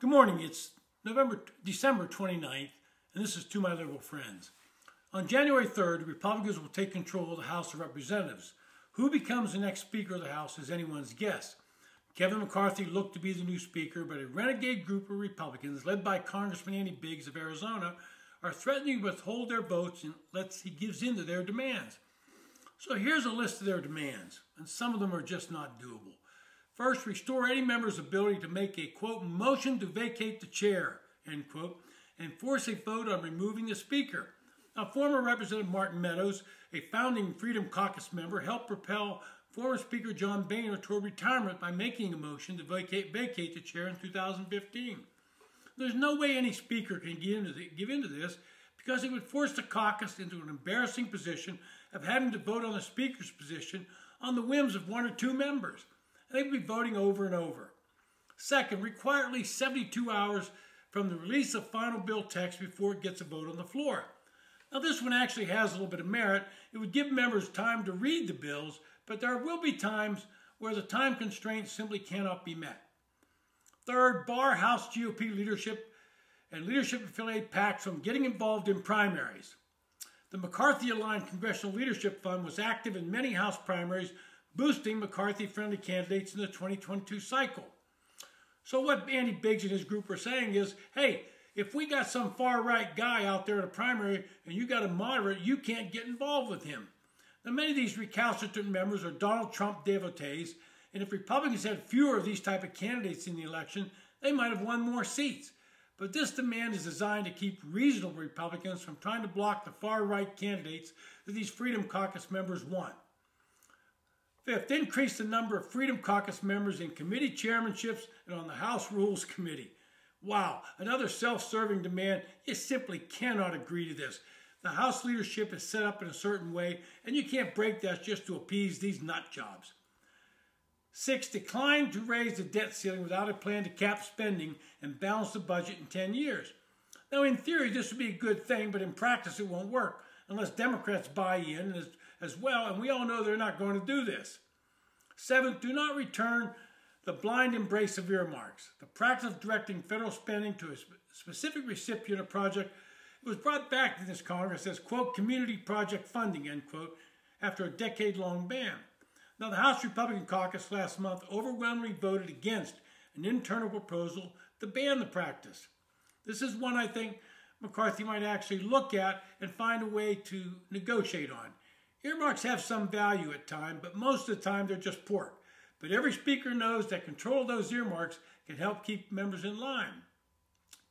Good morning. It's November, December 29th, and this is To My Liberal Friends. On January 3rd, Republicans will take control of the House of Representatives. Who becomes the next Speaker of the House is anyone's guess. Kevin McCarthy looked to be the new Speaker, but a renegade group of Republicans, led by Congressman Andy Biggs of Arizona, are threatening to withhold their votes unless he gives in to their demands. So here's a list of their demands, and some of them are just not doable. First, restore any member's ability to make a, quote, motion to vacate the chair, end quote, and force a vote on removing the speaker. Now, former Representative Martin Meadows, a founding Freedom Caucus member, helped propel former Speaker John Boehner toward retirement by making a motion to vacate, vacate the chair in 2015. There's no way any speaker can give into, the, give into this because it would force the caucus into an embarrassing position of having to vote on the speaker's position on the whims of one or two members they would be voting over and over. Second, require at least 72 hours from the release of final bill text before it gets a vote on the floor. Now, this one actually has a little bit of merit. It would give members time to read the bills, but there will be times where the time constraints simply cannot be met. Third, bar House GOP leadership and leadership affiliate PACs from getting involved in primaries. The McCarthy aligned Congressional Leadership Fund was active in many House primaries boosting McCarthy friendly candidates in the 2022 cycle. So, what Andy Biggs and his group are saying is hey, if we got some far right guy out there in a primary and you got a moderate, you can't get involved with him. Now, many of these recalcitrant members are Donald Trump devotees, and if Republicans had fewer of these type of candidates in the election, they might have won more seats. But this demand is designed to keep reasonable Republicans from trying to block the far right candidates that these Freedom Caucus members want. Fifth, increase the number of Freedom Caucus members in committee chairmanships and on the House Rules Committee. Wow, another self serving demand. You simply cannot agree to this. The House leadership is set up in a certain way, and you can't break that just to appease these nut jobs. Six, decline to raise the debt ceiling without a plan to cap spending and balance the budget in 10 years. Now, in theory, this would be a good thing, but in practice, it won't work unless Democrats buy in, as, as well, and we all know they're not going to do this. Seventh, do not return the blind embrace of earmarks. The practice of directing federal spending to a specific recipient of project was brought back to this Congress as, quote, community project funding, end quote, after a decade long ban. Now, the House Republican caucus last month overwhelmingly voted against an internal proposal to ban the practice. This is one I think McCarthy might actually look at and find a way to negotiate on. Earmarks have some value at times, but most of the time they're just pork. But every speaker knows that control of those earmarks can help keep members in line.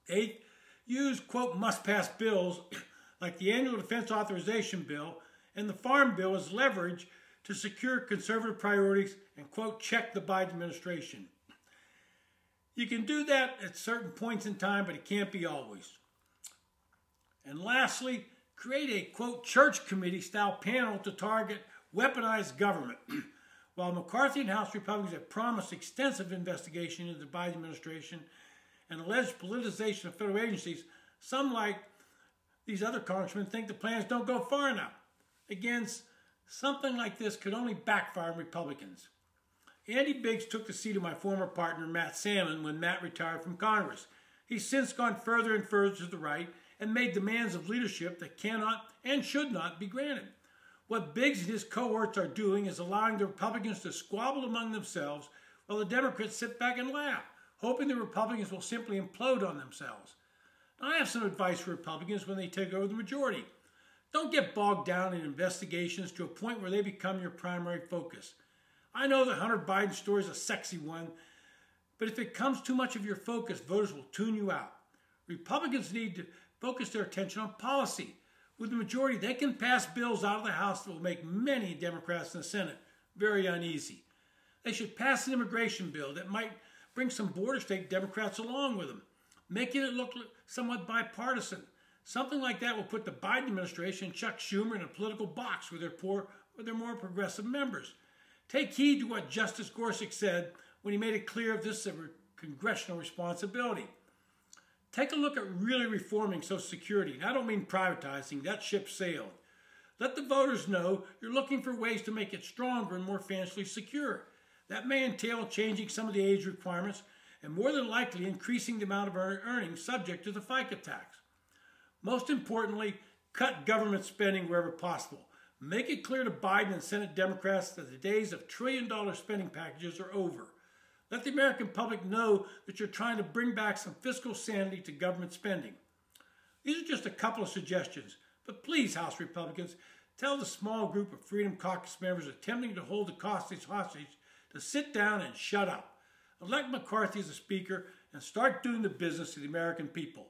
Eighth, use, quote, must pass bills like the annual defense authorization bill and the farm bill as leverage to secure conservative priorities and, quote, check the Biden administration. You can do that at certain points in time, but it can't be always. And lastly, create a quote church committee style panel to target weaponized government. While McCarthy and House Republicans have promised extensive investigation into the Biden administration and alleged politicization of federal agencies, some like these other congressmen think the plans don't go far enough. Again, something like this could only backfire on Republicans. Andy Biggs took the seat of my former partner, Matt Salmon, when Matt retired from Congress. He's since gone further and further to the right and made demands of leadership that cannot and should not be granted. What Biggs and his cohorts are doing is allowing the Republicans to squabble among themselves while the Democrats sit back and laugh, hoping the Republicans will simply implode on themselves. Now, I have some advice for Republicans when they take over the majority. Don't get bogged down in investigations to a point where they become your primary focus. I know the Hunter Biden story is a sexy one, but if it comes too much of your focus, voters will tune you out. Republicans need to focus their attention on policy. With the majority, they can pass bills out of the House that will make many Democrats in the Senate very uneasy. They should pass an immigration bill that might bring some border state Democrats along with them, making it look somewhat bipartisan. Something like that will put the Biden administration Chuck Schumer in a political box with their poor with their more progressive members. Take heed to what Justice Gorsuch said when he made it clear of this is a congressional responsibility. Take a look at really reforming Social Security. And I don't mean privatizing, that ship sailed. Let the voters know you're looking for ways to make it stronger and more financially secure. That may entail changing some of the age requirements and more than likely increasing the amount of earnings subject to the FICA tax. Most importantly, cut government spending wherever possible. Make it clear to Biden and Senate Democrats that the days of trillion dollar spending packages are over. Let the American public know that you're trying to bring back some fiscal sanity to government spending. These are just a couple of suggestions, but please, House Republicans, tell the small group of Freedom Caucus members attempting to hold the caucus hostage to sit down and shut up. Elect McCarthy as a speaker and start doing the business of the American people.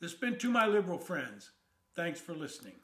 This has been To My Liberal Friends. Thanks for listening.